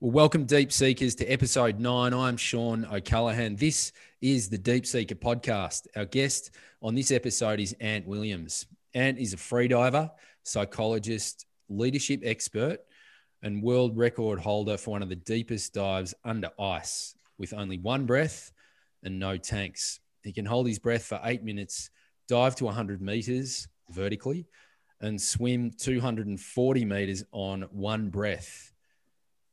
Well, welcome, Deep Seekers, to episode nine. I'm Sean O'Callaghan. This is the Deep Seeker podcast. Our guest on this episode is Ant Williams. Ant is a freediver, psychologist, leadership expert, and world record holder for one of the deepest dives under ice with only one breath and no tanks. He can hold his breath for eight minutes, dive to 100 meters vertically, and swim 240 meters on one breath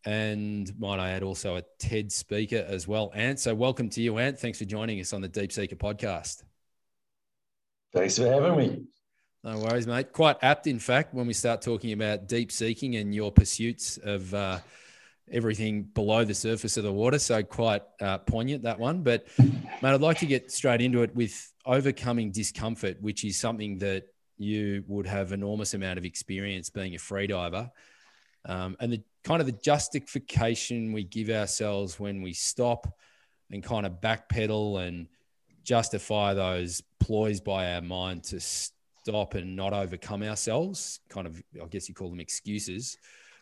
and might I add also a TED speaker as well. Ant, so welcome to you, Ant. Thanks for joining us on the Deep Seeker podcast. Thanks for having me. No worries, mate. Quite apt, in fact, when we start talking about deep seeking and your pursuits of uh, everything below the surface of the water. So quite uh, poignant that one. But mate, I'd like to get straight into it with overcoming discomfort, which is something that you would have enormous amount of experience being a freediver. Um, and the kind of the justification we give ourselves when we stop and kind of backpedal and justify those ploys by our mind to stop and not overcome ourselves kind of i guess you call them excuses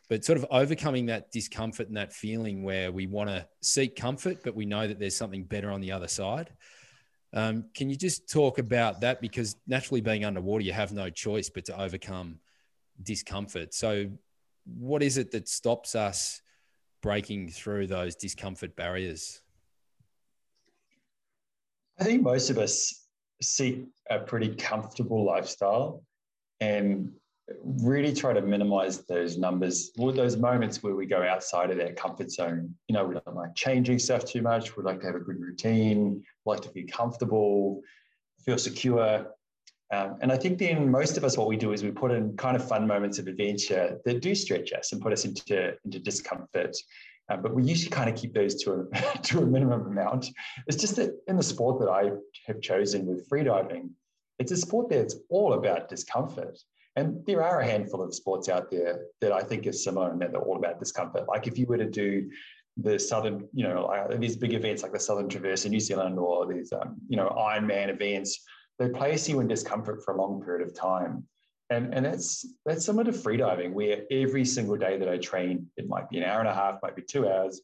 but sort of overcoming that discomfort and that feeling where we want to seek comfort but we know that there's something better on the other side. Um, can you just talk about that? Because naturally being underwater you have no choice but to overcome discomfort. So what is it that stops us breaking through those discomfort barriers? I think most of us seek a pretty comfortable lifestyle and really try to minimize those numbers those moments where we go outside of that comfort zone. You know, we don't like changing stuff too much. We like to have a good routine, like to be comfortable, feel secure. Um, and I think then most of us, what we do is we put in kind of fun moments of adventure that do stretch us and put us into, into discomfort. Um, but we usually kind of keep those to a, to a minimum amount. It's just that in the sport that I have chosen with freediving, it's a sport that's all about discomfort. And there are a handful of sports out there that I think are similar and that they're all about discomfort. Like if you were to do the southern, you know, uh, these big events like the Southern Traverse in New Zealand or these, um, you know, Ironman events, they place you in discomfort for a long period of time. And, and that's that's similar to freediving, where every single day that I train, it might be an hour and a half, might be two hours,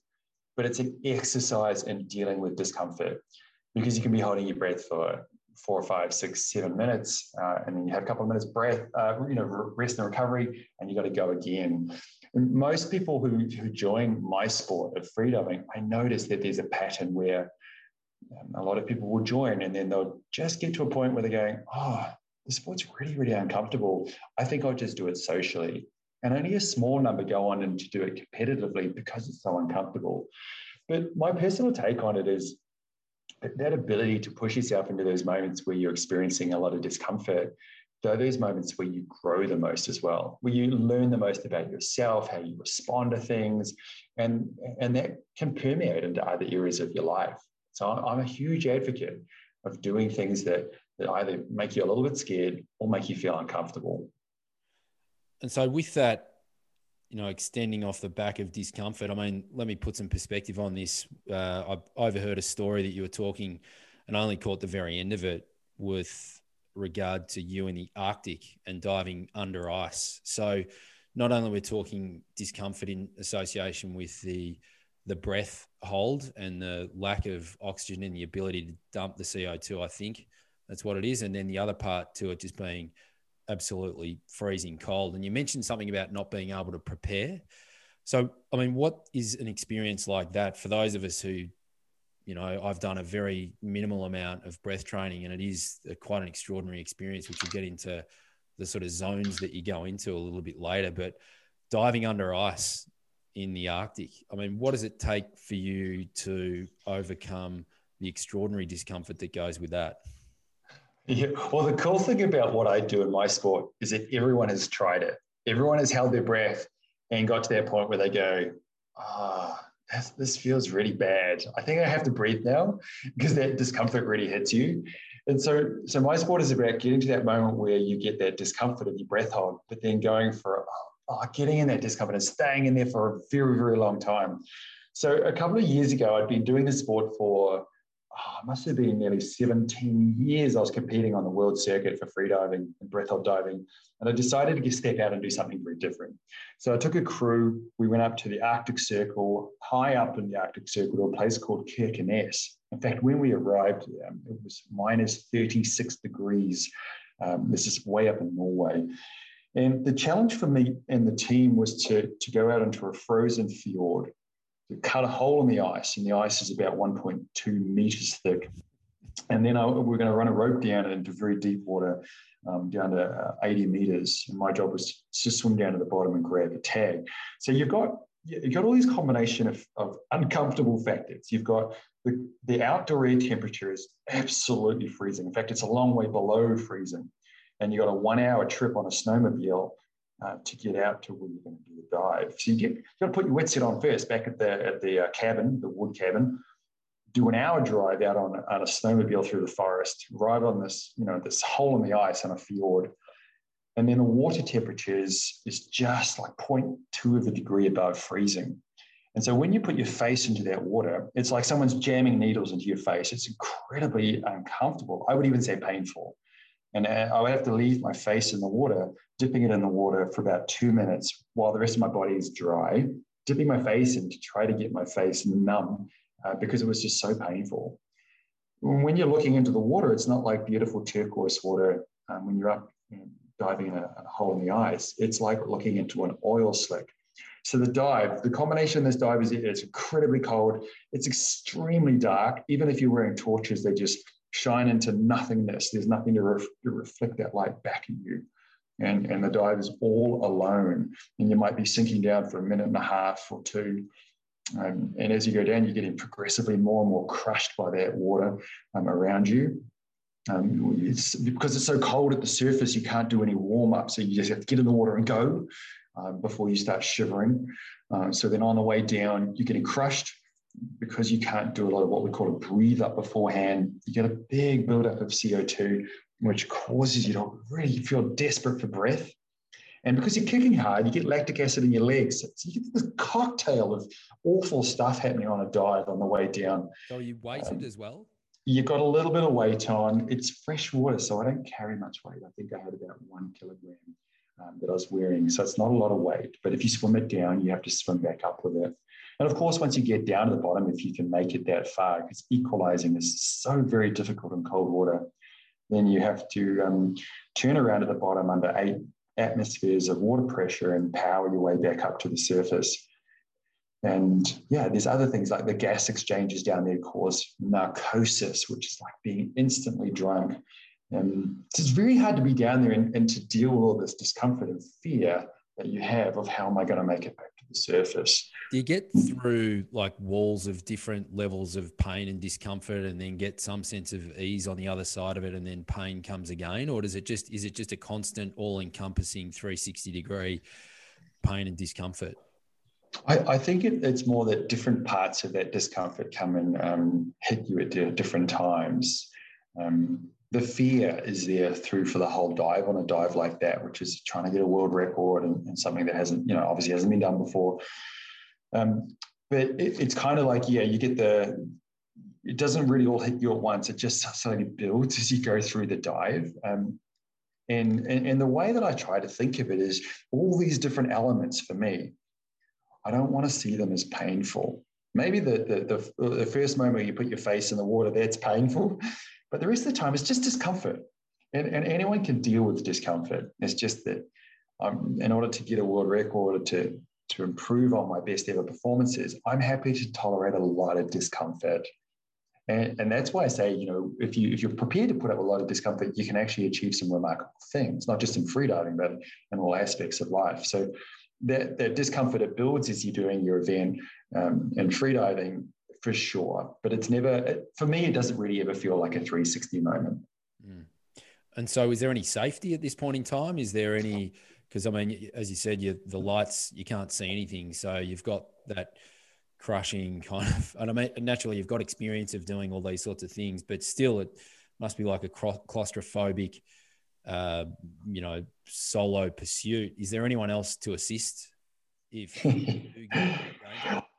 but it's an exercise in dealing with discomfort because you can be holding your breath for four, five, six, seven minutes, uh, and then you have a couple of minutes breath, uh, you know, rest and recovery, and you got to go again. And most people who, who join my sport of freediving, I notice that there's a pattern where a lot of people will join and then they'll just get to a point where they're going, oh, the sport's really, really uncomfortable. I think I'll just do it socially. And only a small number go on and to do it competitively because it's so uncomfortable. But my personal take on it is that ability to push yourself into those moments where you're experiencing a lot of discomfort, they're those moments where you grow the most as well, where you learn the most about yourself, how you respond to things, and, and that can permeate into other areas of your life. So I'm a huge advocate of doing things that, that either make you a little bit scared or make you feel uncomfortable. And so with that, you know, extending off the back of discomfort, I mean, let me put some perspective on this. Uh, I overheard a story that you were talking and I only caught the very end of it with regard to you in the Arctic and diving under ice. So not only we're talking discomfort in association with the the breath hold and the lack of oxygen and the ability to dump the CO2. I think that's what it is. And then the other part to it just being absolutely freezing cold. And you mentioned something about not being able to prepare. So, I mean, what is an experience like that for those of us who, you know, I've done a very minimal amount of breath training and it is a, quite an extraordinary experience, which we'll get into the sort of zones that you go into a little bit later. But diving under ice in the Arctic. I mean, what does it take for you to overcome the extraordinary discomfort that goes with that? Yeah. Well, the cool thing about what I do in my sport is that everyone has tried it. Everyone has held their breath and got to that point where they go, ah, oh, this feels really bad. I think I have to breathe now because that discomfort really hits you. And so, so my sport is about getting to that moment where you get that discomfort of your breath hold, but then going for, oh, oh, getting in that discomfort and staying in there for a very, very long time. So a couple of years ago, I'd been doing the sport for oh, must have been nearly 17 years I was competing on the world circuit for freediving and breath hold diving. And I decided to step out and do something very different. So I took a crew, we went up to the Arctic Circle, high up in the Arctic Circle, to a place called Kirkenes. In fact, when we arrived, um, it was minus 36 degrees. Um, this is way up in Norway. And the challenge for me and the team was to, to go out into a frozen fjord to cut a hole in the ice, and the ice is about 1.2 meters thick. And then I, we're going to run a rope down into very deep water, um, down to uh, 80 meters. And my job was to swim down to the bottom and grab a tag. So you've got you've got all these combination of, of uncomfortable factors. You've got the, the outdoor air temperature is absolutely freezing. In fact, it's a long way below freezing. And you've got a one hour trip on a snowmobile uh, to get out to where you're going to do the dive. So you get you got to put your wetsuit on first back at the at the uh, cabin, the wood cabin. Do an hour drive out on, on a snowmobile through the forest, ride on this you know this hole in the ice on a fjord, and then the water temperature is, is just like 0.2 of a degree above freezing. And so when you put your face into that water, it's like someone's jamming needles into your face. It's incredibly uncomfortable. I would even say painful. And uh, I would have to leave my face in the water, dipping it in the water for about two minutes while the rest of my body is dry, dipping my face in to try to get my face numb uh, because it was just so painful. When you're looking into the water, it's not like beautiful turquoise water um, when you're up you know, diving in a, a hole in the ice. It's like looking into an oil slick. So the dive, the combination of this dive is it's incredibly cold. It's extremely dark. Even if you're wearing torches, they just shine into nothingness. There's nothing to, ref, to reflect that light back at you. And, and the dive is all alone. And you might be sinking down for a minute and a half or two. Um, and as you go down, you're getting progressively more and more crushed by that water um, around you. Um, it's because it's so cold at the surface, you can't do any warm up. So you just have to get in the water and go uh, before you start shivering. Uh, so then on the way down, you're getting crushed because you can't do a lot of what we call a breathe up beforehand, you get a big buildup of CO2, which causes you to really feel desperate for breath. And because you're kicking hard, you get lactic acid in your legs. So you get this cocktail of awful stuff happening on a dive on the way down. So you weighted um, as well? You've got a little bit of weight on. It's fresh water, so I don't carry much weight. I think I had about one kilogram um, that I was wearing. So it's not a lot of weight. But if you swim it down, you have to swim back up with it. And of course, once you get down to the bottom, if you can make it that far, because equalizing is so very difficult in cold water, then you have to um, turn around at the bottom under eight atmospheres of water pressure and power your way back up to the surface. And yeah, there's other things like the gas exchanges down there cause narcosis, which is like being instantly drunk. And it's very hard to be down there and, and to deal with all this discomfort and fear that you have of how am I going to make it back to the surface. You get through like walls of different levels of pain and discomfort and then get some sense of ease on the other side of it and then pain comes again? Or does it just is it just a constant all encompassing 360 degree pain and discomfort? I, I think it, it's more that different parts of that discomfort come and um, hit you at different times. Um, the fear is there through for the whole dive on a dive like that, which is trying to get a world record and, and something that hasn't, you know, obviously hasn't been done before. Um, but it, it's kind of like, yeah, you get the, it doesn't really all hit you at once. It just slowly builds as you go through the dive. Um, and, and, and the way that I try to think of it is all these different elements for me, I don't want to see them as painful. Maybe the, the, the, the first moment you put your face in the water, that's painful. But the rest of the time, it's just discomfort. And, and anyone can deal with discomfort. It's just that um, in order to get a world record, or to, to improve on my best ever performances, I'm happy to tolerate a lot of discomfort. And, and that's why I say, you know, if you if you're prepared to put up a lot of discomfort, you can actually achieve some remarkable things, not just in freediving, but in all aspects of life. So that, that discomfort it builds as you're doing your event um, and freediving for sure. But it's never, for me, it doesn't really ever feel like a 360 moment. Mm. And so, is there any safety at this point in time? Is there any, because I mean, as you said, you, the lights, you can't see anything. So, you've got that crushing kind of, and I mean, naturally, you've got experience of doing all these sorts of things, but still, it must be like a claustrophobic, uh, you know, solo pursuit. Is there anyone else to assist if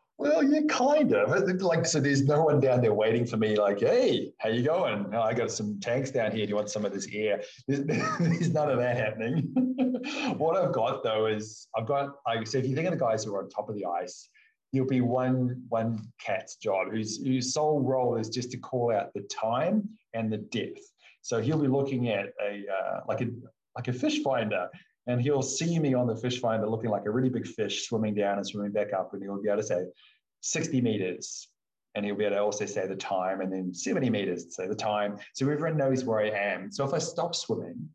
kind of. Like, so there's no one down there waiting for me. Like, hey, how you going? Oh, I got some tanks down here. Do you want some of this air? There's, there's none of that happening. what I've got though is I've got like so if you think of the guys who are on top of the ice, there'll be one one cat's job whose whose sole role is just to call out the time and the depth. So he'll be looking at a uh, like a like a fish finder and he'll see me on the fish finder looking like a really big fish swimming down and swimming back up and he'll be able to say 60 meters. And he'll be able to also say the time and then 70 meters say the time. So everyone knows where i am. So if i stop swimming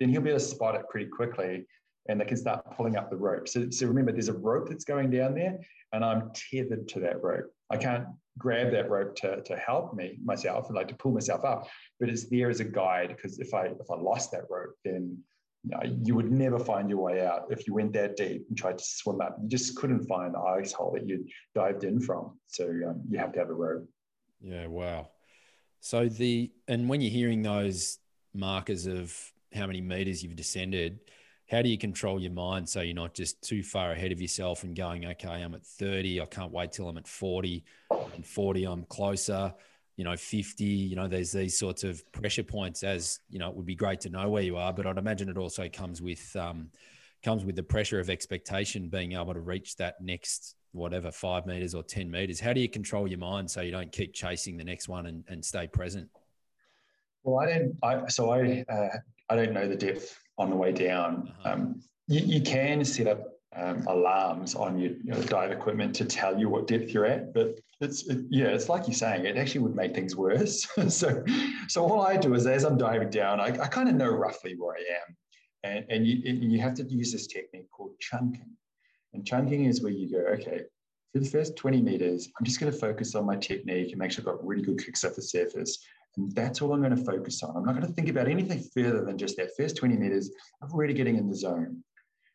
then he'll be able to spot it pretty quickly and they can start pulling up the rope. So, so remember there's a rope that's going down there and i'm tethered to that rope. I can't grab that rope to, to help me myself and like to pull myself up but it's there as a guide because if i if i lost that rope then you, know, you would never find your way out if you went that deep and tried to swim up. You just couldn't find the ice hole that you dived in from. So um, you have to have a rope. Yeah, wow. So the and when you're hearing those markers of how many meters you've descended, how do you control your mind so you're not just too far ahead of yourself and going, okay, I'm at 30, I can't wait till I'm at 40, and 40, I'm closer you know, 50, you know, there's these sorts of pressure points as, you know, it would be great to know where you are, but I'd imagine it also comes with, um, comes with the pressure of expectation, being able to reach that next, whatever, five meters or 10 meters. How do you control your mind so you don't keep chasing the next one and, and stay present? Well, I don't I, so I, uh, I don't know the depth on the way down. Uh-huh. Um, you, you can set up um, alarms on your, dive equipment to tell you what depth you're at. But it's it, yeah, it's like you're saying, it actually would make things worse. so so all I do is as I'm diving down, I, I kind of know roughly where I am, and and you and you have to use this technique called chunking. And chunking is where you go, okay, for the first 20 meters, I'm just going to focus on my technique and make sure I've got really good kicks off the surface. And that's all I'm going to focus on. I'm not going to think about anything further than just that first 20 meters of really getting in the zone.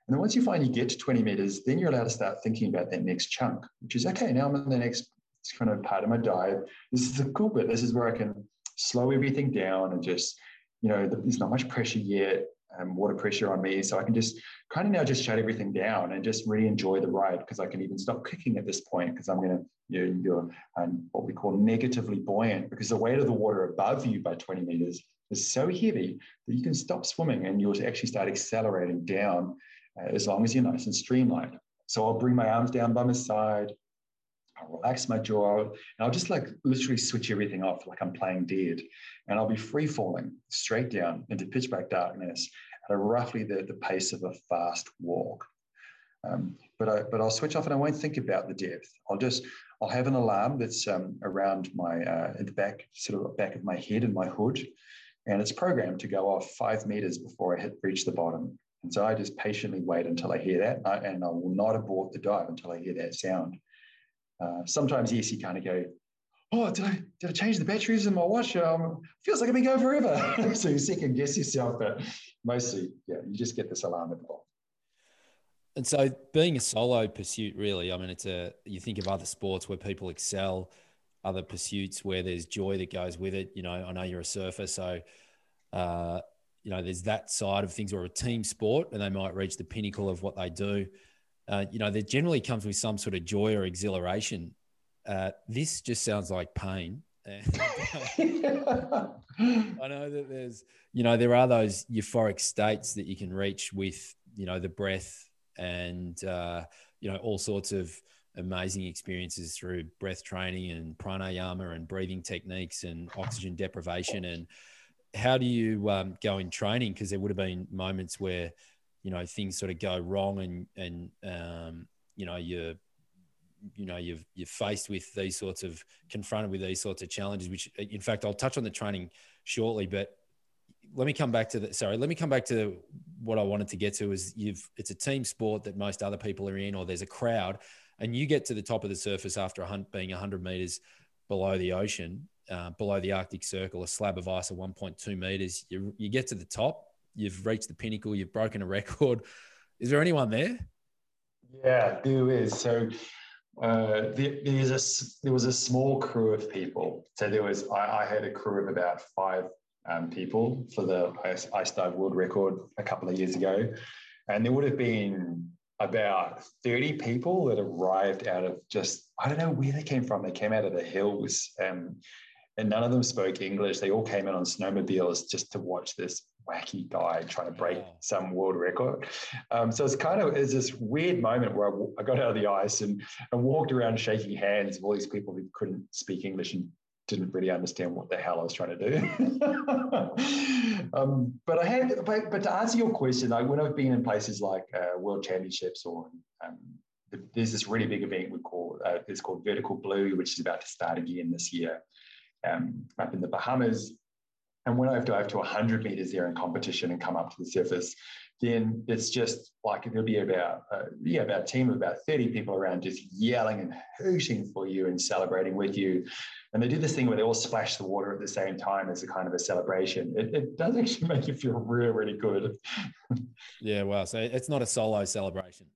And then once you finally get to 20 meters, then you're allowed to start thinking about that next chunk, which is okay, now I'm in the next kind of part of my dive. This is the cool bit. This is where I can slow everything down and just, you know, there's not much pressure yet, um, water pressure on me. So I can just kind of now just shut everything down and just really enjoy the ride because I can even stop kicking at this point because I'm going to, you know, you're um, what we call negatively buoyant because the weight of the water above you by 20 meters is so heavy that you can stop swimming and you'll actually start accelerating down as long as you're nice and streamlined. So I'll bring my arms down by my side. I'll relax my jaw and I'll just like literally switch everything off like I'm playing dead. And I'll be free falling straight down into pitch black darkness at a roughly the, the pace of a fast walk. Um, but I but I'll switch off and I won't think about the depth. I'll just I'll have an alarm that's um, around my uh, at the back sort of back of my head and my hood, and it's programmed to go off five meters before I hit reach the bottom. And so I just patiently wait until I hear that, and I will not abort the dive until I hear that sound. Uh, sometimes, yes, you kind of go, oh, did I did I change the batteries in my watch? Um, feels like I've been going forever. so you second guess yourself, but mostly, yeah, you just get this alarm at the bottom. And so, being a solo pursuit, really, I mean, it's a you think of other sports where people excel, other pursuits where there's joy that goes with it. You know, I know you're a surfer, so uh, you know, there's that side of things or a team sport and they might reach the pinnacle of what they do. Uh, you know, that generally comes with some sort of joy or exhilaration. Uh, this just sounds like pain. I know that there's, you know, there are those euphoric states that you can reach with, you know, the breath and, uh, you know, all sorts of amazing experiences through breath training and pranayama and breathing techniques and oxygen deprivation and, how do you um, go in training? Because there would have been moments where, you know, things sort of go wrong and and um, you know you're you know you've you're faced with these sorts of confronted with these sorts of challenges. Which, in fact, I'll touch on the training shortly, but let me come back to the sorry let me come back to what i wanted to get to is you've it's a team sport that most other people are in or there's a crowd and you get to the top of the surface after a hunt being 100 meters below the ocean uh, below the Arctic Circle, a slab of ice of 1.2 meters. You, you get to the top, you've reached the pinnacle, you've broken a record. Is there anyone there? Yeah, there is. So uh, there, a, there was a small crew of people. So there was, I, I had a crew of about five um, people for the Ice, Ice Dive World Record a couple of years ago. And there would have been about 30 people that arrived out of just, I don't know where they came from. They came out of the hills um, and none of them spoke English. They all came in on snowmobiles just to watch this wacky guy trying to break some world record. Um, so it's kind of it's this weird moment where I, I, got out of the ice and, and walked around shaking hands with all these people who couldn't speak English and didn't really understand what the hell I was trying to do. um, but I had, but, but to answer your question, like when I've been in places like uh, World Championships or um, there's this really big event we call uh, it's called Vertical Blue, which is about to start again this year um, up in the Bahamas. And when I have to dive to 100 meters there in competition and come up to the surface, then it's just like there'll be about uh, yeah about a team of about 30 people around just yelling and hooting for you and celebrating with you. And they do this thing where they all splash the water at the same time as a kind of a celebration. It, it does actually make you feel really really good. Yeah well so it's not a solo celebration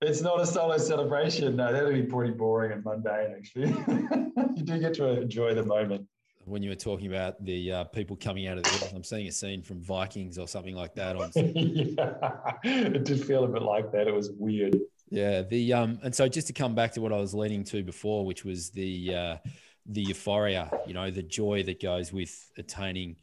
it's not a solo celebration no that'd be pretty boring and mundane actually you do get to enjoy the moment when you were talking about the uh, people coming out of the earth. I'm seeing a scene from Vikings or something like that. On yeah, it did feel a bit like that. It was weird. Yeah. The um, and so just to come back to what I was leading to before, which was the uh, the euphoria, you know, the joy that goes with attaining,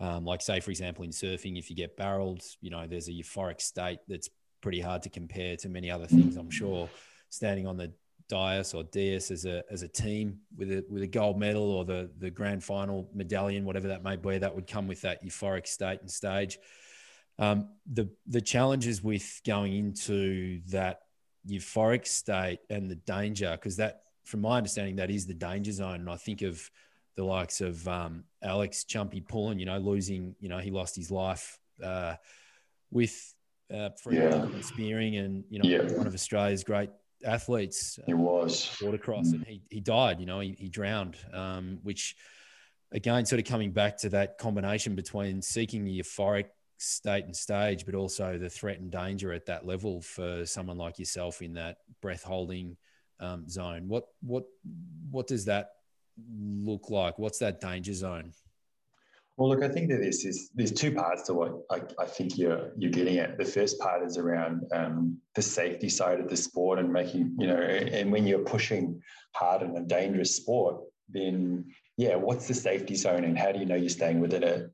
um, like say for example in surfing, if you get barreled, you know, there's a euphoric state that's pretty hard to compare to many other things. I'm sure standing on the dais or dais as a as a team with a with a gold medal or the the grand final medallion, whatever that may be, that would come with that euphoric state and stage. Um, the the challenges with going into that euphoric state and the danger, because that, from my understanding, that is the danger zone. And I think of the likes of um, Alex Chumpy Pullen, you know, losing, you know, he lost his life uh, with uh, free yeah. spearing, and you know, yeah. one of Australia's great athletes. He was boardercross, mm. and he he died. You know, he, he drowned, um, which again, sort of coming back to that combination between seeking the euphoric state and stage, but also the threat and danger at that level for someone like yourself in that breath holding um, zone. What what what does that look like? What's that danger zone? Well, look, I think that this is there's two parts to what I, I think you're you're getting at. The first part is around um, the safety side of the sport and making you know, and when you're pushing hard in a dangerous sport, then yeah, what's the safety zone and how do you know you're staying within it?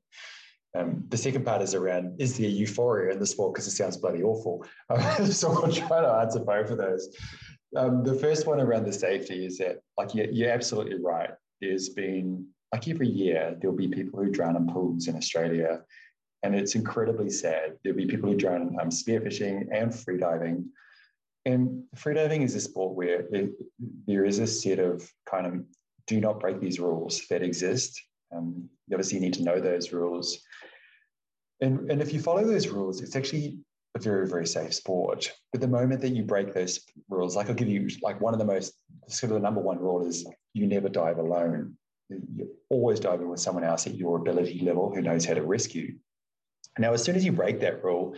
Um, the second part is around is there euphoria in the sport because it sounds bloody awful. so I'll trying to answer both of those. Um, the first one around the safety is that like you're, you're absolutely right. There's been like every year, there'll be people who drown in pools in Australia. And it's incredibly sad. There'll be people who drown um, spearfishing and freediving. And freediving is a sport where it, there is a set of kind of do not break these rules that exist. Um, you obviously need to know those rules. And, and if you follow those rules, it's actually a very, very safe sport. But the moment that you break those rules, like I'll give you like one of the most sort of the number one rule is you never dive alone you're always diving with someone else at your ability level who knows how to rescue. Now, as soon as you break that rule,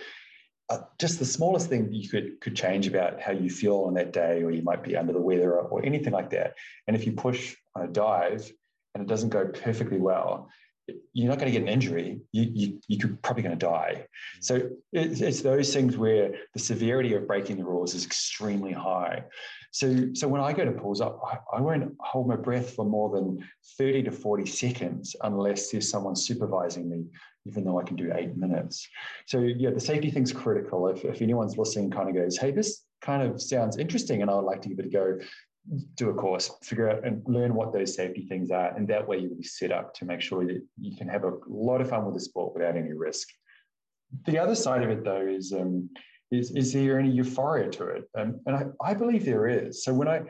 uh, just the smallest thing you could could change about how you feel on that day, or you might be under the weather, or, or anything like that. And if you push on a dive and it doesn't go perfectly well, you're not going to get an injury. You, you, you're probably going to die. Mm. So it's, it's those things where the severity of breaking the rules is extremely high. So, so when I go to pools, I, I won't hold my breath for more than 30 to 40 seconds unless there's someone supervising me, even though I can do eight minutes. So yeah, the safety thing's critical. If, if anyone's listening kind of goes, hey, this kind of sounds interesting and I would like to give it a go, do a course, figure out and learn what those safety things are. And that way you'll be set up to make sure that you can have a lot of fun with the sport without any risk. The other side of it though is um, is, is there any euphoria to it? Um, and I, I believe there is. So when I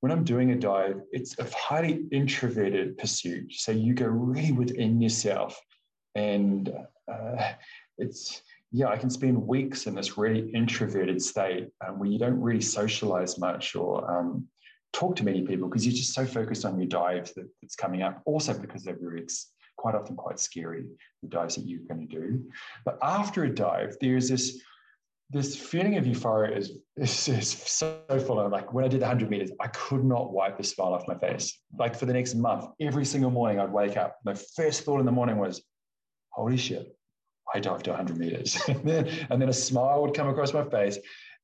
when I'm doing a dive, it's a highly introverted pursuit. So you go really within yourself, and uh, it's yeah, I can spend weeks in this really introverted state um, where you don't really socialize much or um, talk to many people because you're just so focused on your dive that, that's coming up. Also because they're very quite often quite scary, the dives that you're going to do. But after a dive, there's this this feeling of euphoria is, is, is so full on. Like when I did the 100 meters, I could not wipe the smile off my face. Like for the next month, every single morning I'd wake up. My first thought in the morning was, holy shit, I dived 100 meters. and, then, and then a smile would come across my face.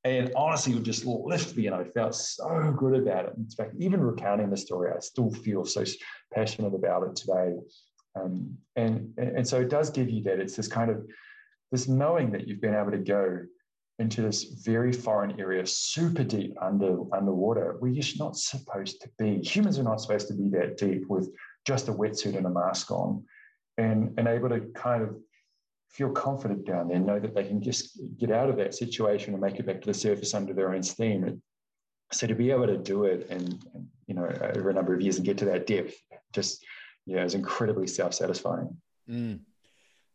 And honestly, it just lift me, and I felt so good about it. In fact, even recounting the story, I still feel so passionate about it today. Um, and and so it does give you that. It's this kind of this knowing that you've been able to go into this very foreign area, super deep under underwater, where you're not supposed to be. Humans are not supposed to be that deep with just a wetsuit and a mask on, and and able to kind of feel confident down there, know that they can just get out of that situation and make it back to the surface under their own steam. So to be able to do it and, and you know over a number of years and get to that depth, just yeah, is incredibly self satisfying. Mm.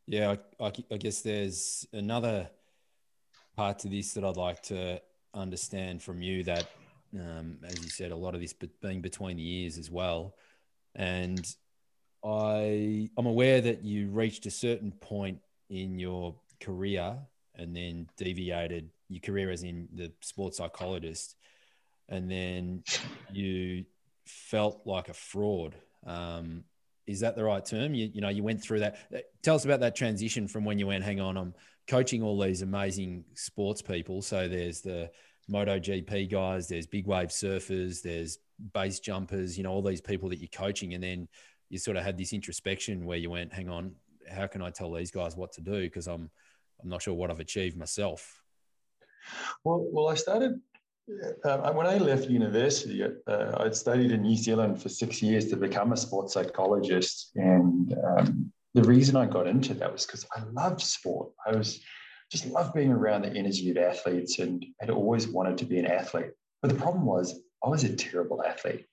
Yeah, I, I, guess there's another part to this that I'd like to understand from you that, um, as you said, a lot of this being between the ears as well. And I, I'm aware that you reached a certain point in your career and then deviated your career as in the sports psychologist and then you felt like a fraud. Um, is that the right term? You, you know you went through that. Tell us about that transition from when you went hang on i'm coaching all these amazing sports people. So there's the MotoGP guys there's big wave surfers there's base jumpers you know all these people that you're coaching and then you sort of had this introspection where you went hang on how can I tell these guys what to do? Because I'm I'm not sure what I've achieved myself. Well, well, I started uh, when I left university. Uh, I'd studied in New Zealand for six years to become a sports psychologist, and um, the reason I got into that was because I loved sport. I was just loved being around the energy of athletes, and had always wanted to be an athlete. But the problem was I was a terrible athlete.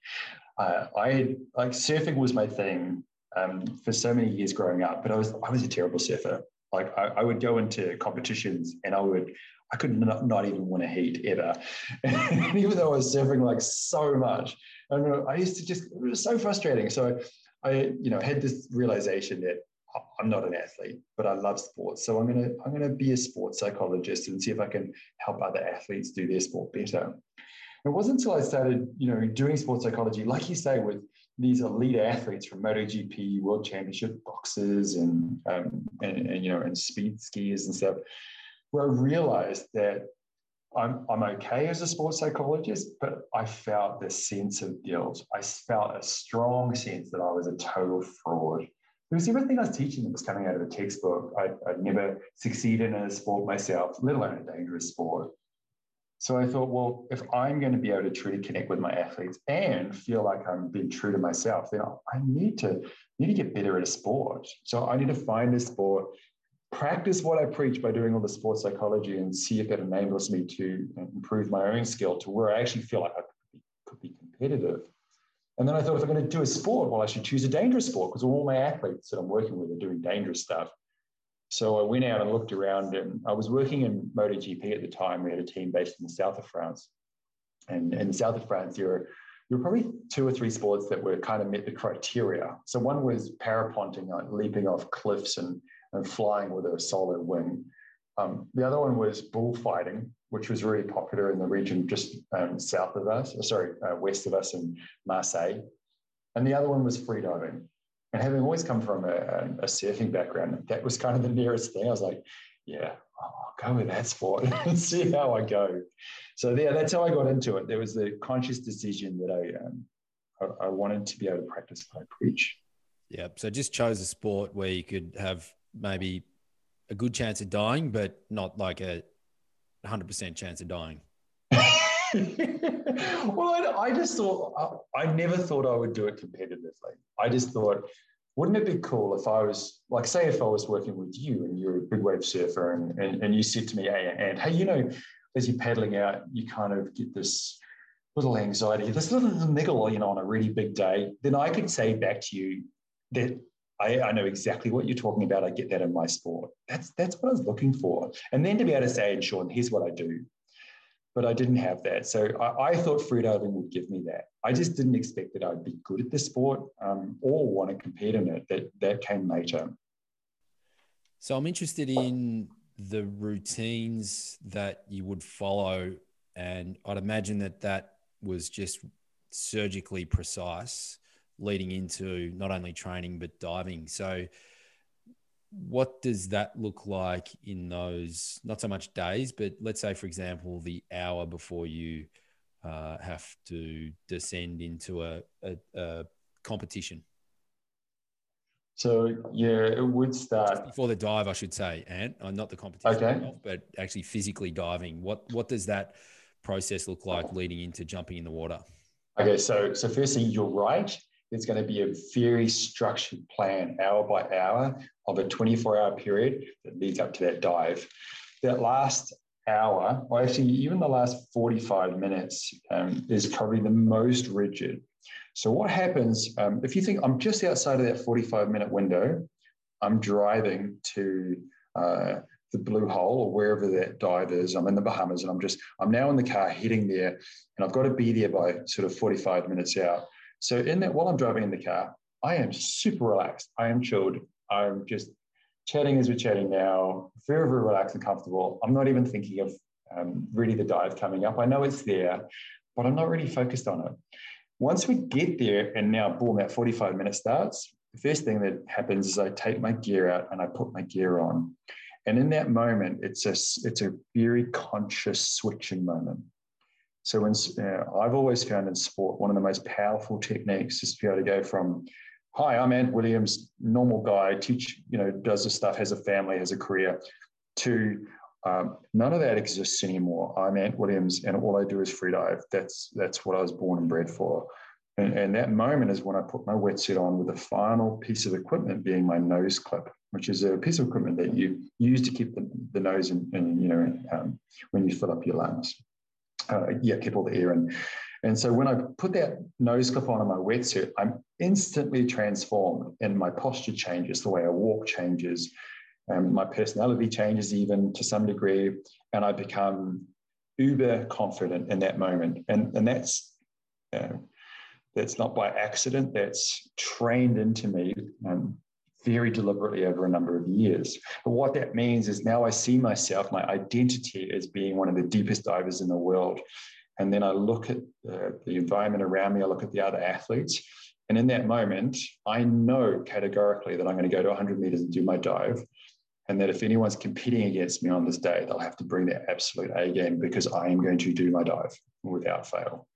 Uh, I like surfing was my thing um, for so many years growing up, but I was I was a terrible surfer. Like I, I would go into competitions and I would I could not, not even win a heat ever, and even though I was surfing like so much, and I used to just it was so frustrating. So I you know had this realization that I'm not an athlete, but I love sports. So I'm gonna I'm gonna be a sports psychologist and see if I can help other athletes do their sport better. It wasn't until I started, you know, doing sports psychology, like you say, with these elite athletes from MotoGP, World Championship boxers, and, um, and, and you know, and speed skiers and stuff, where I realized that I'm, I'm okay as a sports psychologist, but I felt this sense of guilt. I felt a strong sense that I was a total fraud because everything I was teaching was coming out of a textbook. I, I'd never succeeded in a sport myself, let alone a dangerous sport. So I thought, well, if I'm going to be able to truly connect with my athletes and feel like I'm being true to myself, then I need to need to get better at a sport. So I need to find a sport, practice what I preach by doing all the sports psychology, and see if it enables me to improve my own skill to where I actually feel like I could be, could be competitive. And then I thought, if I'm going to do a sport, well, I should choose a dangerous sport because all my athletes that I'm working with are doing dangerous stuff. So I went out and looked around, and I was working in MotoGP at the time. We had a team based in the south of France, and in the south of France, there were there were probably two or three sports that were kind of met the criteria. So one was parapenting, like leaping off cliffs and, and flying with a solid wing. Um, the other one was bullfighting, which was really popular in the region just um, south of us, sorry, uh, west of us in Marseille. And the other one was freediving. And having always come from a, a, surfing background, that was kind of the nearest thing. I was like, yeah, I'll go with that sport and see how I go. So yeah, that's how I got into it. There was the conscious decision that I, um, I, I wanted to be able to practice what I preach. Yeah. So just chose a sport where you could have maybe a good chance of dying, but not like a 100% chance of dying. well, I just thought, I, I never thought I would do it competitively. I just thought, wouldn't it be cool if I was, like, say, if I was working with you and you're a big wave surfer and, and, and you said to me, hey, and hey, you know, as you're paddling out, you kind of get this little anxiety, this little niggle, you know, on a really big day, then I could say back to you that I, I, know exactly what you're talking about. I get that in my sport. That's that's what I was looking for. And then to be able to say, and Sean, here's what I do but I didn't have that. So I, I thought freediving would give me that. I just didn't expect that I'd be good at the sport um, or want to compete in it. That that came later. So I'm interested in the routines that you would follow, and I'd imagine that that was just surgically precise leading into not only training but diving. So what does that look like in those not so much days, but let's say, for example, the hour before you uh, have to descend into a, a, a competition? So yeah, it would start Just before the dive, I should say, and uh, not the competition, okay. itself, but actually physically diving. What what does that process look like leading into jumping in the water? Okay, so so firstly, you're right. There's going to be a very structured plan, hour by hour, of a 24-hour period that leads up to that dive. That last hour, or actually even the last 45 minutes, um, is probably the most rigid so what happens um, if you think I'm just outside of that 45 minute window, I'm driving to uh, the Blue Hole or wherever that dive is. I'm in the Bahamas and I'm just I'm now in the car heading there, and I've got to be there by sort of 45 minutes out. So in that while I'm driving in the car, I am super relaxed. I am chilled. I'm just chatting as we're chatting now, very very relaxed and comfortable. I'm not even thinking of um, really the dive coming up. I know it's there, but I'm not really focused on it. Once we get there and now boom, that 45 minute starts, the first thing that happens is I take my gear out and I put my gear on. And in that moment, it's a, it's a very conscious switching moment. So when uh, I've always found in sport, one of the most powerful techniques is to be able to go from, hi, I'm Ant Williams, normal guy, teach, you know, does this stuff, has a family, has a career, to um, none of that exists anymore. I'm Ant Williams, and all I do is freedive. That's that's what I was born and bred for. And, and that moment is when I put my wetsuit on, with the final piece of equipment being my nose clip, which is a piece of equipment that you use to keep the, the nose in, in you know um, when you fill up your lungs. Uh, yeah, keep all the air in. And so when I put that nose clip on in my wetsuit, I'm instantly transformed, and my posture changes, the way I walk changes, um, my personality changes even to some degree, and I become uber confident in that moment. And, and that's, uh, that's not by accident, that's trained into me um, very deliberately over a number of years. But what that means is now I see myself, my identity as being one of the deepest divers in the world. And then I look at uh, the environment around me, I look at the other athletes. And in that moment, I know categorically that I'm going to go to 100 meters and do my dive and that if anyone's competing against me on this day, they'll have to bring their absolute A game because I am going to do my dive without fail.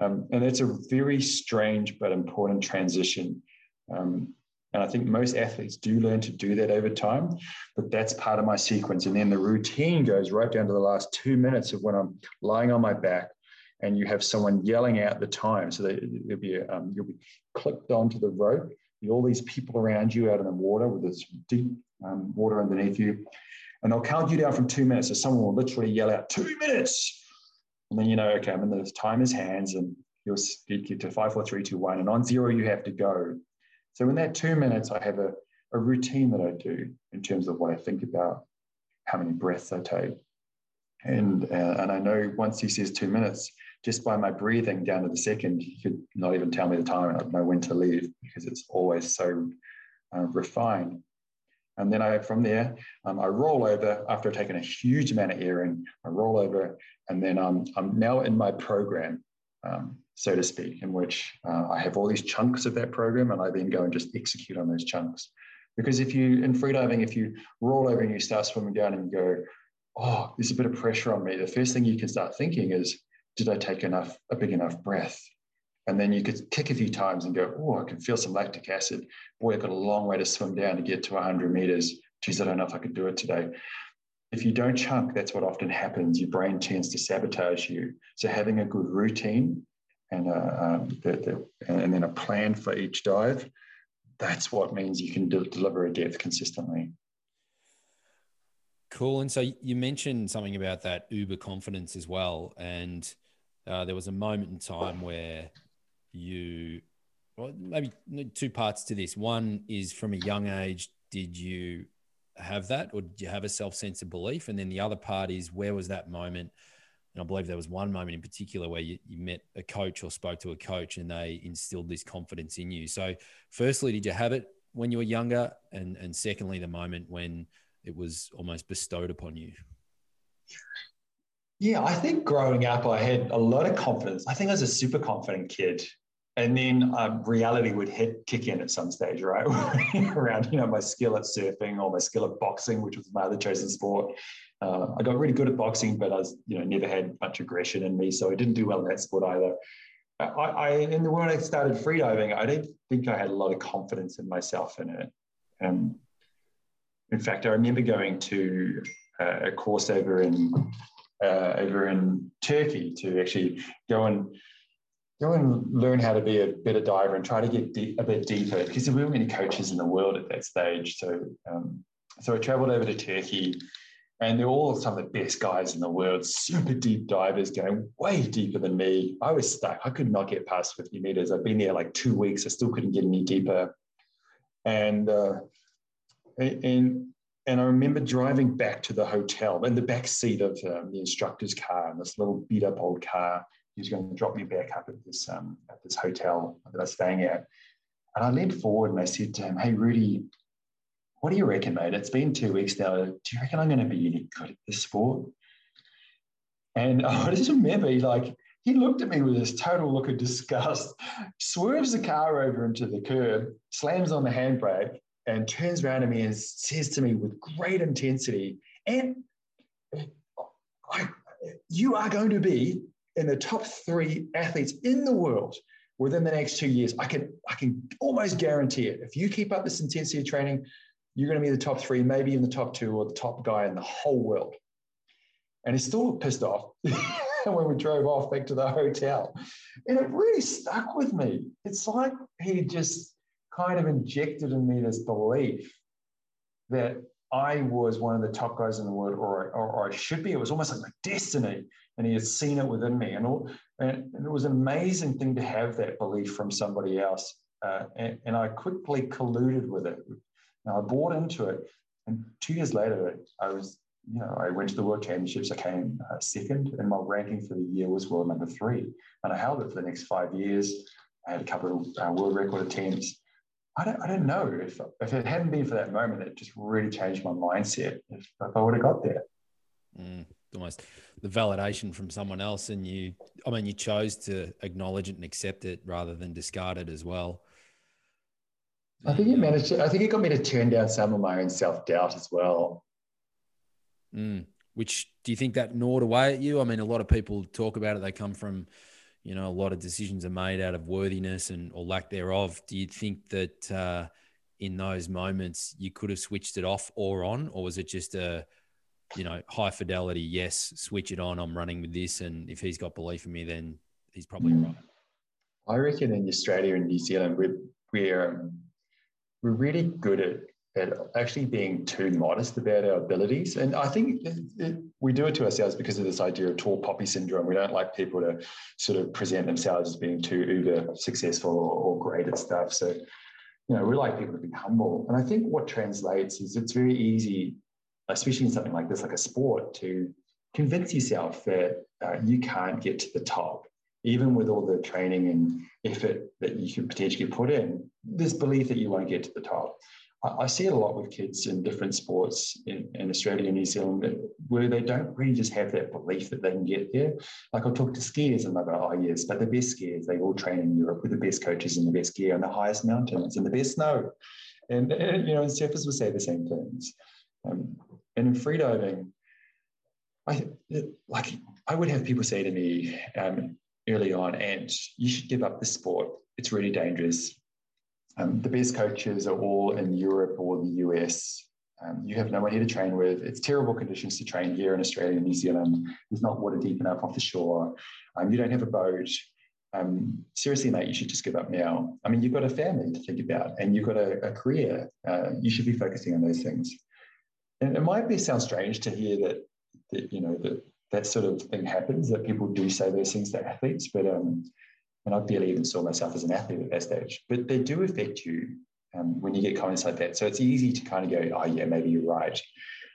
Um, and it's a very strange but important transition. Um, and I think most athletes do learn to do that over time, but that's part of my sequence. And then the routine goes right down to the last two minutes of when I'm lying on my back and you have someone yelling out the time. So that you'll be, um, you'll be clipped onto the rope all these people around you out in the water with this deep um, water underneath you. And they'll count you down from two minutes. So someone will literally yell out, two minutes. And then you know, okay, I'm in the timer's hands and you'll it to five, four, three, two, one. And on zero, you have to go. So in that two minutes, I have a, a routine that I do in terms of what I think about, how many breaths I take. And, uh, and I know once he says two minutes, just by my breathing down to the second, he could not even tell me the time. and I'd know when to leave because it's always so uh, refined. And then I, from there, um, I roll over after taken a huge amount of air in. I roll over, and then um, I'm now in my program, um, so to speak, in which uh, I have all these chunks of that program, and I then go and just execute on those chunks. Because if you in freediving, if you roll over and you start swimming down and you go, oh, there's a bit of pressure on me, the first thing you can start thinking is, did I take enough a big enough breath? And then you could kick a few times and go, oh, I can feel some lactic acid. Boy, I've got a long way to swim down to get to 100 meters. Geez, I don't know if I could do it today. If you don't chunk, that's what often happens. Your brain tends to sabotage you. So having a good routine and, uh, um, the, the, and then a plan for each dive, that's what means you can de- deliver a depth consistently. Cool. And so you mentioned something about that uber confidence as well. And uh, there was a moment in time where you, well, maybe two parts to this. One is from a young age, did you have that or did you have a self sense of belief? And then the other part is where was that moment? And I believe there was one moment in particular where you, you met a coach or spoke to a coach and they instilled this confidence in you. So, firstly, did you have it when you were younger? And, and secondly, the moment when it was almost bestowed upon you? Yeah, I think growing up, I had a lot of confidence. I think I was a super confident kid. And then um, reality would hit kick in at some stage, right? Around you know my skill at surfing or my skill at boxing, which was my other chosen sport. Uh, I got really good at boxing, but I was you know never had much aggression in me, so I didn't do well in that sport either. I, I in the when I started freediving, I didn't think I had a lot of confidence in myself in it. Um, in fact, I remember going to uh, a course over in uh, over in Turkey to actually go and go and learn how to be a better diver and try to get a bit deeper because there weren't many coaches in the world at that stage. So, um, so I traveled over to Turkey and they're all some of the best guys in the world, super deep divers going way deeper than me. I was stuck. I could not get past 50 meters. I've been there like two weeks. I still couldn't get any deeper. And, uh, and, and I remember driving back to the hotel in the back seat of um, the instructor's car, in this little beat up old car he was going to drop me back up at this um, at this hotel that I was staying at. And I leaned forward and I said to him, "Hey, Rudy, what do you reckon, mate? It's been two weeks now. Do you reckon I'm going to be any good at this sport?" And I just remember, he like he looked at me with this total look of disgust, swerves the car over into the curb, slams on the handbrake, and turns around to me and says to me with great intensity, "And I, you are going to be in the top three athletes in the world within the next two years. I can I can almost guarantee it. If you keep up this intensity of training, you're going to be the top three, maybe in the top two, or the top guy in the whole world. And he's still pissed off when we drove off back to the hotel. And it really stuck with me. It's like he just kind of injected in me this belief that I was one of the top guys in the world, or, or, or, I should be. It was almost like my destiny, and he had seen it within me, and, all, and, it was an amazing thing to have that belief from somebody else. Uh, and, and, I quickly colluded with it. Now I bought into it, and two years later, I was, you know, I went to the World Championships. I came uh, second, and my ranking for the year was world number three, and I held it for the next five years. I had a couple of uh, world record attempts. I don't, I don't know if, if it hadn't been for that moment, it just really changed my mindset. If, if I would have got there, mm, almost the validation from someone else, and you, I mean, you chose to acknowledge it and accept it rather than discard it as well. I think it managed. To, I think it got me to turn down some of my own self doubt as well. Mm, which do you think that gnawed away at you? I mean, a lot of people talk about it. They come from you know, a lot of decisions are made out of worthiness and or lack thereof. Do you think that uh, in those moments you could have switched it off or on, or was it just a, you know, high fidelity? Yes, switch it on. I'm running with this, and if he's got belief in me, then he's probably mm. right. I reckon in Australia and New Zealand, we're we're um, we're really good at at actually being too modest about our abilities. And I think it, it, we do it to ourselves because of this idea of tall poppy syndrome. We don't like people to sort of present themselves as being too uber successful or, or great at stuff. So, you know, we like people to be humble. And I think what translates is it's very easy, especially in something like this, like a sport, to convince yourself that uh, you can't get to the top even with all the training and effort that you could potentially put in, this belief that you won't get to the top. I see it a lot with kids in different sports in, in, Australia and New Zealand where they don't really just have that belief that they can get there. Like I'll talk to skiers and they'll go, oh, yes, but the best skiers, they all train in Europe with the best coaches and the best gear and the highest mountains and the best snow. And, and you know, and surfers will say the same things. Um, and in freediving, I like I would have people say to me um, early on, and you should give up the sport. It's really dangerous um, the best coaches are all in Europe or the US. Um, you have no one here to train with. It's terrible conditions to train here in Australia and New Zealand. There's not water deep enough off the shore. Um, you don't have a boat. Um, seriously, mate, you should just give up now. I mean, you've got a family to think about and you've got a, a career. Uh, you should be focusing on those things. And it might be sound strange to hear that, that you know, that that sort of thing happens, that people do say those things to athletes, but um, and I barely even saw myself as an athlete at that stage, but they do affect you um, when you get comments like that. So it's easy to kind of go, oh, yeah, maybe you're right.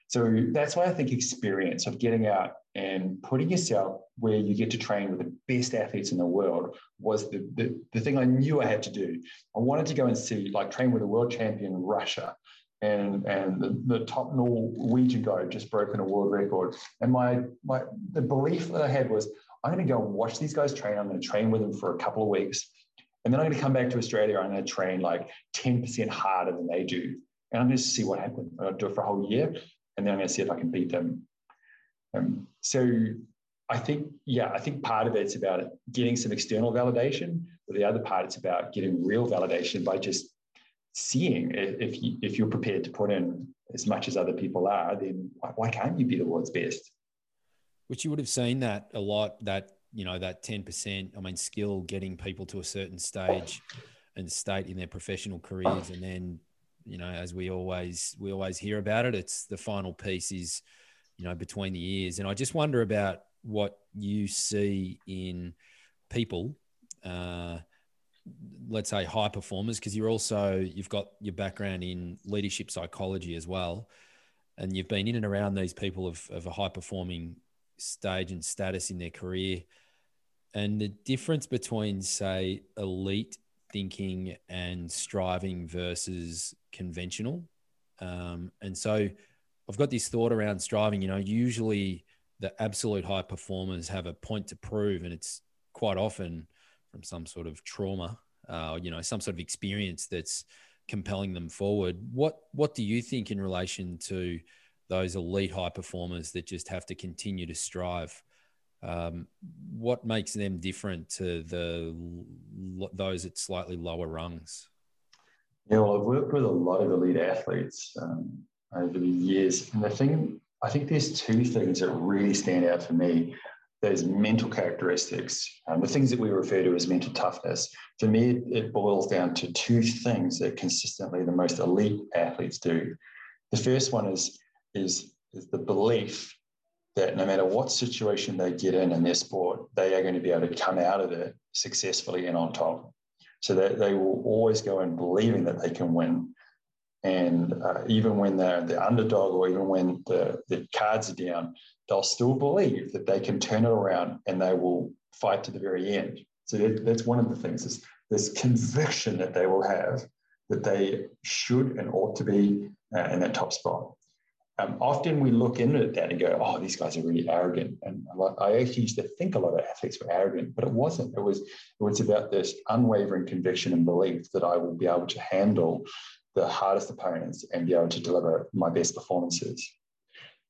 So that's why I think experience of getting out and putting yourself where you get to train with the best athletes in the world was the, the, the thing I knew I had to do. I wanted to go and see, like, train with a world champion Russia and and the, the, top Norwegian guy just broken a world record. And my my the belief that I had was I'm going to go and watch these guys train. I'm going to train with them for a couple of weeks. And then I'm going to come back to Australia. I'm going to train like 10% harder than they do. And I'm going to see what happens. I'll do it for a whole year. And then I'm going to see if I can beat them. Um, so I think, yeah, I think part of it's about getting some external validation, but the other part it's about getting real validation by just seeing if you, if you're prepared to put in as much as other people are, then why can't you be the world's best? Which you would have seen that a lot. That you know that ten percent. I mean, skill getting people to a certain stage and state in their professional careers, and then you know, as we always we always hear about it, it's the final piece is you know between the ears. And I just wonder about what you see in people. Uh, let's say high performers because you're also you've got your background in leadership psychology as well and you've been in and around these people of, of a high performing stage and status in their career. And the difference between say elite thinking and striving versus conventional um, and so i've got this thought around striving. You know usually the absolute high performers have a point to prove, and it's quite often from some sort of trauma, uh, you know, some sort of experience that's compelling them forward. What what do you think in relation to those elite high performers that just have to continue to strive? Um, what makes them different to the those at slightly lower rungs? Yeah, well, I've worked with a lot of elite athletes um, over the years, and the thing I think there's two things that really stand out for me. Those mental characteristics, um, the things that we refer to as mental toughness. For me, it boils down to two things that consistently the most elite athletes do. The first one is, is, is the belief that no matter what situation they get in in their sport, they are going to be able to come out of it successfully and on top. So that they will always go in believing that they can win. And uh, even when they're the underdog or even when the, the cards are down, they'll still believe that they can turn it around and they will fight to the very end. So that, that's one of the things is this conviction that they will have that they should and ought to be uh, in that top spot. Um, often we look into that and go, oh, these guys are really arrogant. And I actually used to think a lot of athletes were arrogant, but it wasn't. It was, it was about this unwavering conviction and belief that I will be able to handle the hardest opponents and be able to deliver my best performances.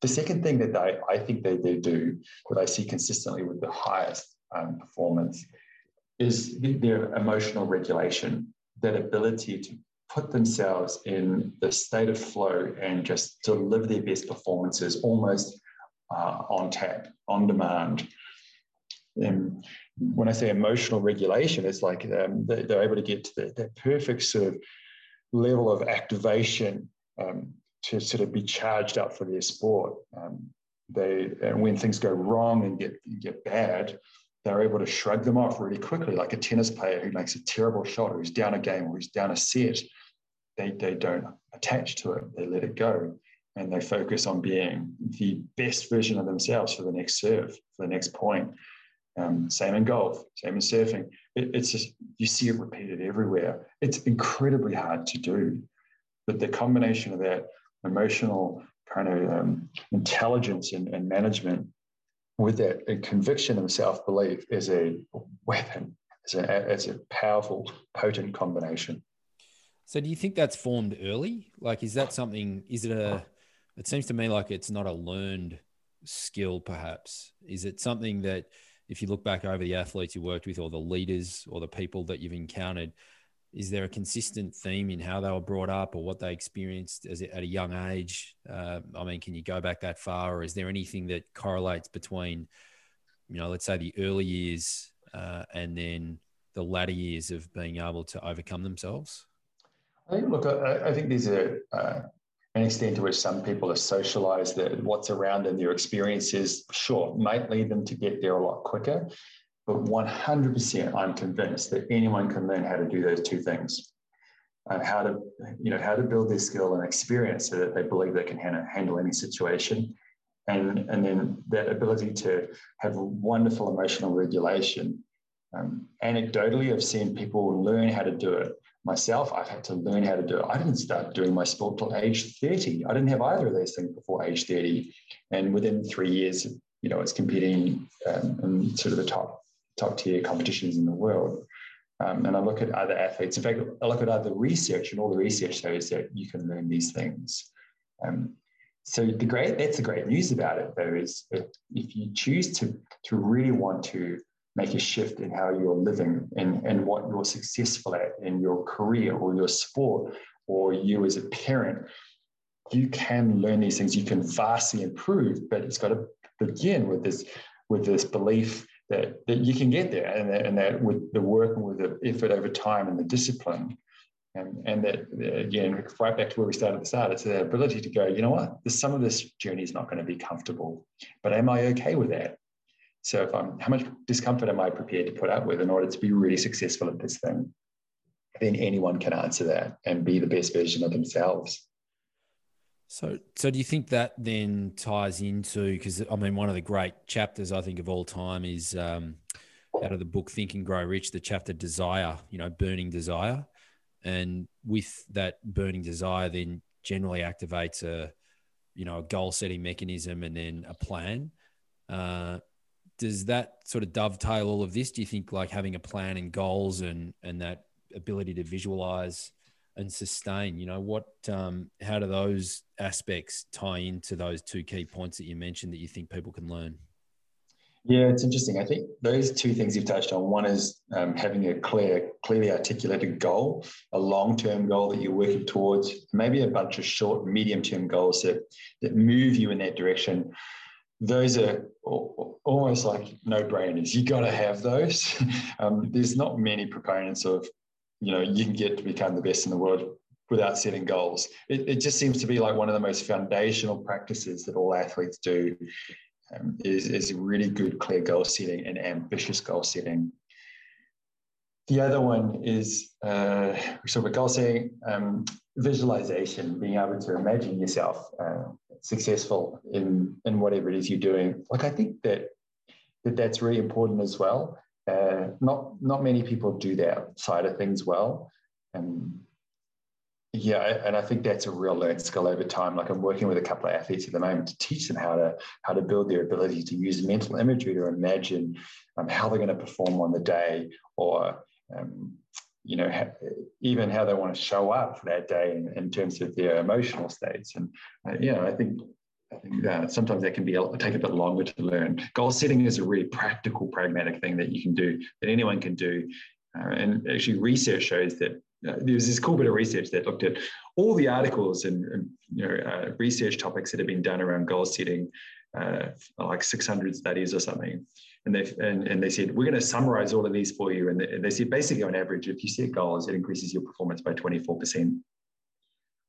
The second thing that they, I think they, they do, what I see consistently with the highest um, performance, is their emotional regulation, that ability to put themselves in the state of flow and just deliver their best performances almost uh, on tap, on demand. And when I say emotional regulation, it's like um, they're able to get to the, that perfect sort of level of activation um, to sort of be charged up for their sport. Um, they and when things go wrong and get get bad, they're able to shrug them off really quickly, like a tennis player who makes a terrible shot, or who's down a game, or who's down a set. They they don't attach to it; they let it go, and they focus on being the best version of themselves for the next serve, for the next point. Um, same in golf, same in surfing. It, it's just, you see it repeated everywhere. It's incredibly hard to do. But the combination of that emotional kind of um, intelligence and, and, management with that conviction and self belief is a weapon. It's a, it's a powerful, potent combination. So, do you think that's formed early? Like, is that something? Is it a? It seems to me like it's not a learned skill. Perhaps is it something that if you look back over the athletes you worked with or the leaders or the people that you've encountered, is there a consistent theme in how they were brought up or what they experienced as at a young age? Uh, I mean, can you go back that far, or is there anything that correlates between, you know, let's say the early years uh, and then the latter years of being able to overcome themselves? I think, look, I, I think there's a uh, an extent to which some people are socialized that what's around in their experiences, sure, might lead them to get there a lot quicker. But 100%, I'm convinced that anyone can learn how to do those two things. Uh, how to, you know, how to build their skill and experience so that they believe they can handle any situation. And, and then that ability to have wonderful emotional regulation. Um, anecdotally, I've seen people learn how to do it myself, I've had to learn how to do it. I didn't start doing my sport till age 30. I didn't have either of those things before age 30. And within three years, you know, it's competing um, in sort of the top top tier competitions in the world. um, and I look at other athletes. In fact, I look at other research, and all the research shows that you can learn these things. Um, so the great that's the great news about it, though, is if you choose to to really want to make a shift in how you're living and, and what you're successful at in your career or your sport or you as a parent, you can learn these things. You can vastly improve, but it's got to begin with this with this belief that, that you can get there and that, and that with the work and with the effort over time and the discipline. And, and that again right back to where we started at the start it's the ability to go you know what? Some of this journey is not going to be comfortable but am i okay with that so if i'm how much discomfort am i prepared to put up with in order to be really successful at this thing? Then anyone can answer that and be the best version of themselves. So, so do you think that then ties into because I mean one of the great chapters I think of all time is um, out of the book Think and Grow Rich, the chapter Desire, you know, burning desire, and with that burning desire, then generally activates a, you know, a goal setting mechanism and then a plan. Uh, does that sort of dovetail all of this? Do you think like having a plan and goals and and that ability to visualize and sustain? You know, what, um, how do those aspects tie into those two key points that you mentioned that you think people can learn? Yeah, it's interesting. I think those two things you've touched on. One is um, having a clear, clearly articulated goal, a long-term goal that you're working towards, maybe a bunch of short, medium-term goals that that move you in that direction. Those are almost like no-brainers. You got to have those. um, there's not many proponents of you know you can get to become the best in the world without setting goals. It, it just seems to be like one of the most foundational practices that all athletes do um, is, is really good clear goal setting and ambitious goal setting. The other one is uh, sort of goal setting, um, visualization, being able to imagine yourself uh, successful in, in whatever it is you're doing. Like I think that, that that's really important as well. Uh, not not many people do that side of things well, and yeah, and I think that's a real learned skill over time. Like I'm working with a couple of athletes at the moment to teach them how to how to build their ability to use mental imagery to imagine um, how they're going to perform on the day, or um, you know, even how they want to show up that day in, in terms of their emotional states. And uh, know, I think I think that sometimes that can be a, take a bit longer to learn. Goal setting is a really practical, pragmatic thing that you can do, that anyone can do. Uh, and actually, research shows that uh, there was this cool bit of research that looked at all the articles and, and you know uh, research topics that have been done around goal setting, uh, like 600 studies or something. And they and, and they said we're going to summarize all of these for you. And they, and they said basically on average, if you set goals, it increases your performance by 24 percent.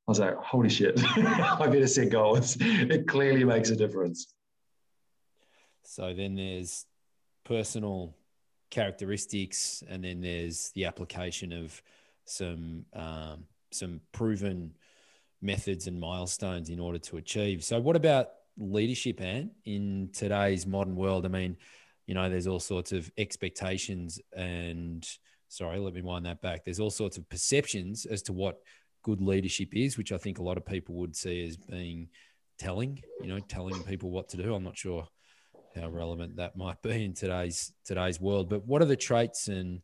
I was like, holy shit, I better set goals. It clearly makes a difference. So then there's personal characteristics, and then there's the application of some um, some proven methods and milestones in order to achieve. So, what about leadership, Ant, in today's modern world? I mean, you know, there's all sorts of expectations and sorry, let me wind that back. There's all sorts of perceptions as to what good leadership is, which I think a lot of people would see as being telling, you know, telling people what to do. I'm not sure how relevant that might be in today's today's world. But what are the traits and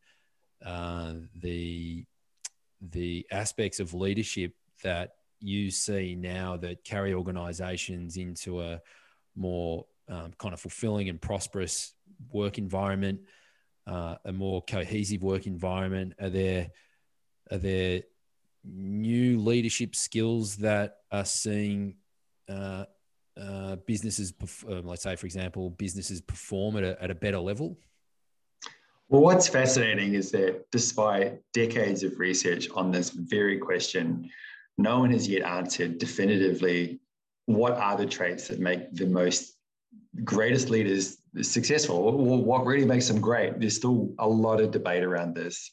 uh, the the aspects of leadership that you see now that carry organizations into a more um, kind of fulfilling and prosperous work environment, uh, a more cohesive work environment? Are there are there new leadership skills that are seeing uh, uh, businesses, um, let's say, for example, businesses perform at a, at a better level? Well, what's fascinating is that despite decades of research on this very question, no one has yet answered definitively what are the traits that make the most greatest leaders successful? Or what really makes them great? There's still a lot of debate around this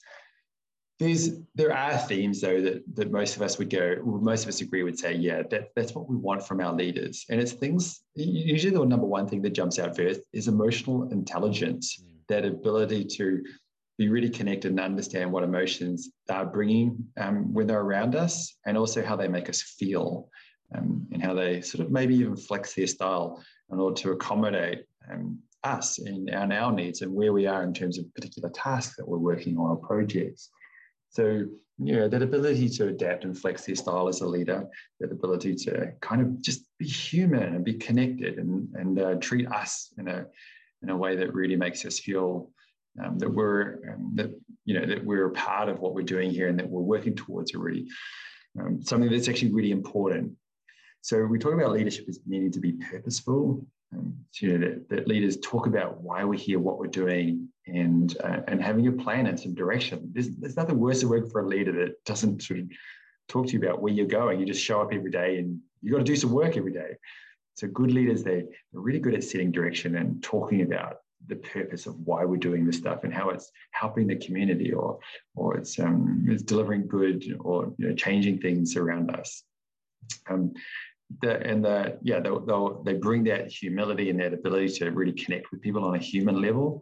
there's there are themes though that that most of us would go most of us agree would say yeah that that's what we want from our leaders and it's things usually the number one thing that jumps out first is emotional intelligence mm. that ability to be really connected and understand what emotions they're bringing um, when they're around us and also how they make us feel um, and how they sort of maybe even flex their style in order to accommodate um, us and, and our needs and where we are in terms of particular tasks that we're working on or projects. So, you know, that ability to adapt and flex their style as a leader, that ability to kind of just be human and be connected and, and uh, treat us in a, in a way that really makes us feel um, that we're um, that you know that we're a part of what we're doing here and that we're working towards a really um, something that's actually really important. So we talk about leadership as needing to be purposeful. Um, you know, that, that, leaders talk about why we're here, what we're doing, and uh, and having a plan and some direction. There's, there's nothing worse than working for a leader that doesn't sort of talk to you about where you're going. You just show up every day and you got to do some work every day. So good leaders, they, they're really good at setting direction and talking about the purpose of why we're doing this stuff and how it's helping the community or or it's um, it's delivering good or you know changing things around us. Um, the, and the yeah they'll, they bring that humility and that ability to really connect with people on a human level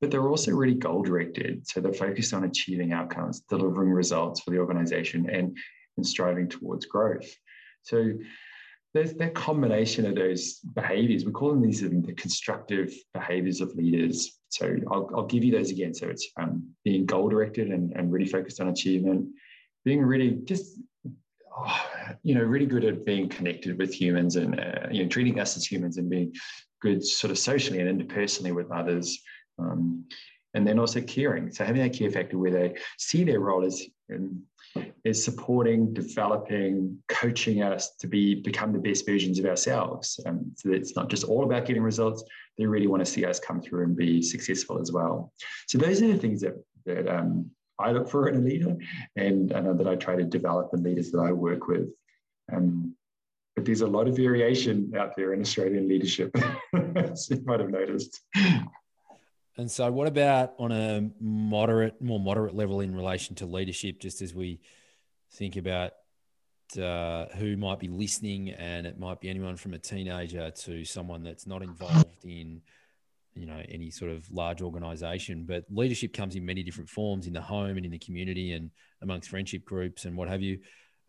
but they're also really goal directed so they're focused on achieving outcomes delivering results for the organization and and striving towards growth so there's that combination of those behaviors. We call them these um, the constructive behaviors of leaders. So I'll, I'll give you those again. So it's um, being goal directed and, and really focused on achievement, being really just, you know, really good at being connected with humans and, uh, you know, treating us as humans and being good sort of socially and interpersonally with others. Um, and then also caring. So having that care factor where they see their role as um, is supporting, developing, coaching us to be become the best versions of ourselves. Um, so it's not just all about getting results; they really want to see us come through and be successful as well. So those are the things that that um, I look for in a leader, and I know that I try to develop in leaders that I work with. Um, but there's a lot of variation out there in Australian leadership, as you might have noticed. And so, what about on a moderate, more moderate level in relation to leadership? Just as we think about uh, who might be listening, and it might be anyone from a teenager to someone that's not involved in, you know, any sort of large organisation. But leadership comes in many different forms in the home and in the community and amongst friendship groups and what have you.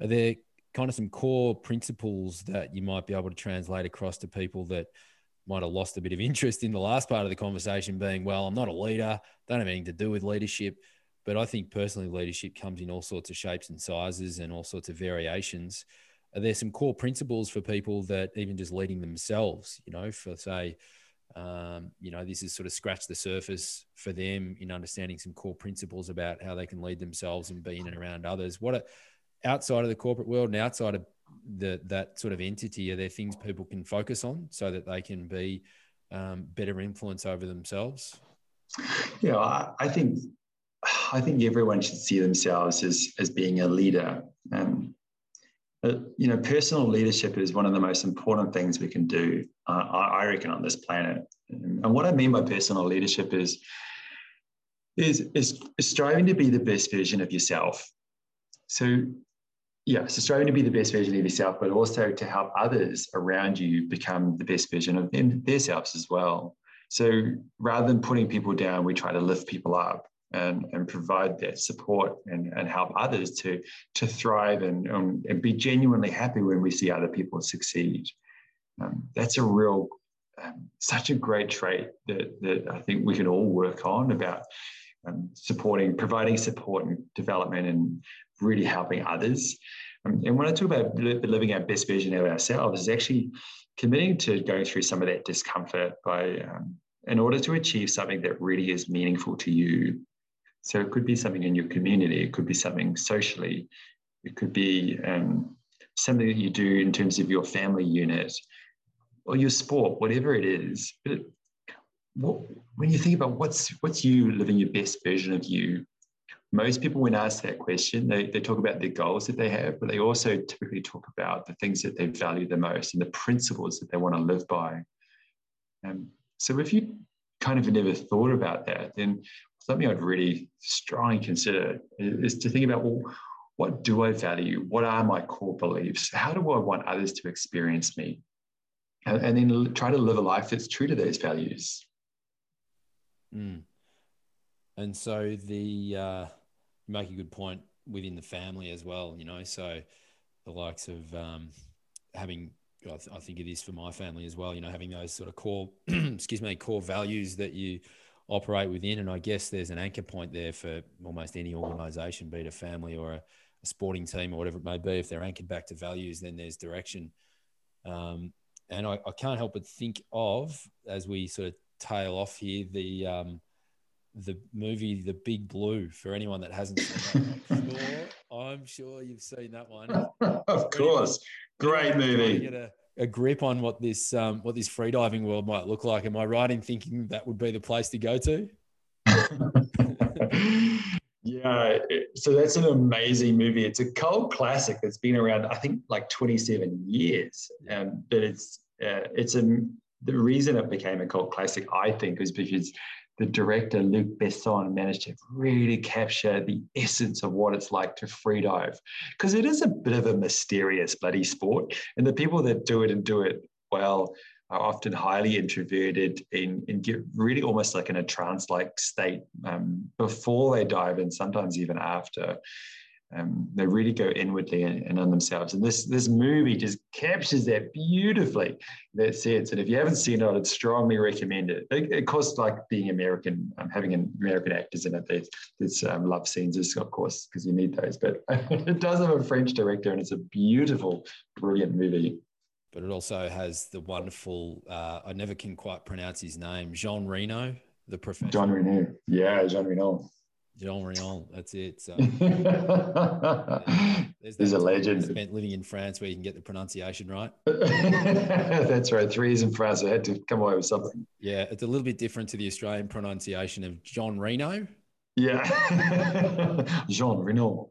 Are there kind of some core principles that you might be able to translate across to people that? might have lost a bit of interest in the last part of the conversation being, well, I'm not a leader, don't have anything to do with leadership. But I think personally, leadership comes in all sorts of shapes and sizes and all sorts of variations. Are there some core principles for people that even just leading themselves, you know, for say, um, you know, this is sort of scratch the surface for them in understanding some core principles about how they can lead themselves and be in and around others. What are, outside of the corporate world and outside of the, that sort of entity, are there things people can focus on so that they can be um, better influence over themselves? Yeah, I, I, think I think everyone should see themselves as as being a leader. Um, you know, personal leadership is one of the most important things we can do. Uh, I, I reckon on this planet. And what I mean by personal leadership is is, is striving to be the best version of yourself. So yeah, so striving to be the best version of yourself, but also to help others around you become the best version of them, themselves as well. So rather than putting people down, we try to lift people up and, and provide that support and, and help others to, to thrive and, um, and be genuinely happy when we see other people succeed. Um, that's a real, um, such a great trait that, that I think we can all work on about um, supporting, providing support and development and really helping others. Um, and when I talk about living our best version of ourselves, is actually committing to going through some of that discomfort by, um, in order to achieve something that really is meaningful to you. So it could be something in your community, it could be something socially, it could be um, something that you do in terms of your family unit or your sport, whatever it is. But what, when you think about what's what's you living your best version of you, most people, when asked that question, they, they talk about the goals that they have, but they also typically talk about the things that they value the most and the principles that they want to live by. Um, so if you kind of never thought about that, then something I'd really strongly consider is, to think about, well, what do I value? What are my core beliefs? How do I want others to experience me? And, and then try to live a life that's true to those values. Mm. And so the uh, you make a good point within the family as well. You know, so the likes of um, having I, th- I, think it is for my family as well. You know, having those sort of core, excuse me, core values that you operate within, and I guess there's an anchor point there for almost any organisation, be it a family or a, a, sporting team or whatever it may be. If they're anchored back to values, then there's direction. Um, and I, I, can't help but think of as we sort of tail off here the um, the movie The Big Blue for anyone that hasn't seen that. I'm sure, I'm sure you've seen that one. of course, great movie. A, grip on what this um, what this freediving world might look like. Am I right in thinking that would be the place to go to? yeah, so that's an amazing movie. It's a cult classic that's been around, I think, like 27 years. Um, but it's uh, it's a the reason it became a cult classic, I think, is because the director Luc Besson managed to really capture the essence of what it's like to freedive, because it is a bit of a mysterious bloody sport, and the people that do it and do it well are often highly introverted and, and get really almost like in a trance-like state um, before they dive, and sometimes even after um, they really go inwardly and, and, on themselves. And this this movie just captures that beautifully. That sense. And if you haven't seen it, I'd strongly recommend it. It, it course, like being American, um, having an American actors in it. There's, there's um, love scenes, of course, because you need those. But it does have a French director, and it's a beautiful, brilliant movie. But it also has the wonderful. Uh, I never can quite pronounce his name. Jean Reno, the professor. Jean Reno. Yeah, Jean Reno. Jean Rion, that's it. So there's, a legend. Spent living in France where you can get the pronunciation right. that's right. Three years in France, I had to come away with something. Yeah, it's a little bit different to the Australian pronunciation of John Reno. Yeah, Jean Reno.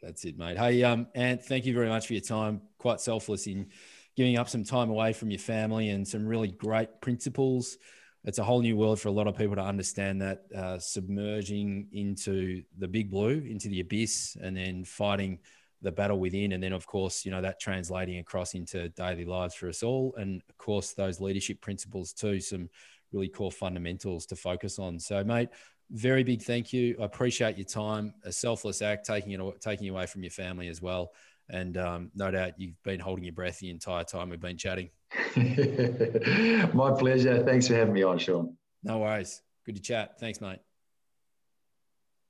That's it, mate. Hey, um, Ant, thank you very much for your time. Quite selfless in giving up some time away from your family and some really great principles it's a whole new world for a lot of people to understand that uh, submerging into the big blue, into the abyss, and then fighting the battle within. And then, of course, you know, that translating across into daily lives for us all. And of course, those leadership principles too, some really core fundamentals to focus on. So, mate, very big thank you. I appreciate your time. A selfless act, taking it taking away from your family as well. And um, no doubt you've been holding your breath the entire time we've been chatting. My pleasure. Thanks for having me on, Sean. No worries. Good to chat. Thanks, mate.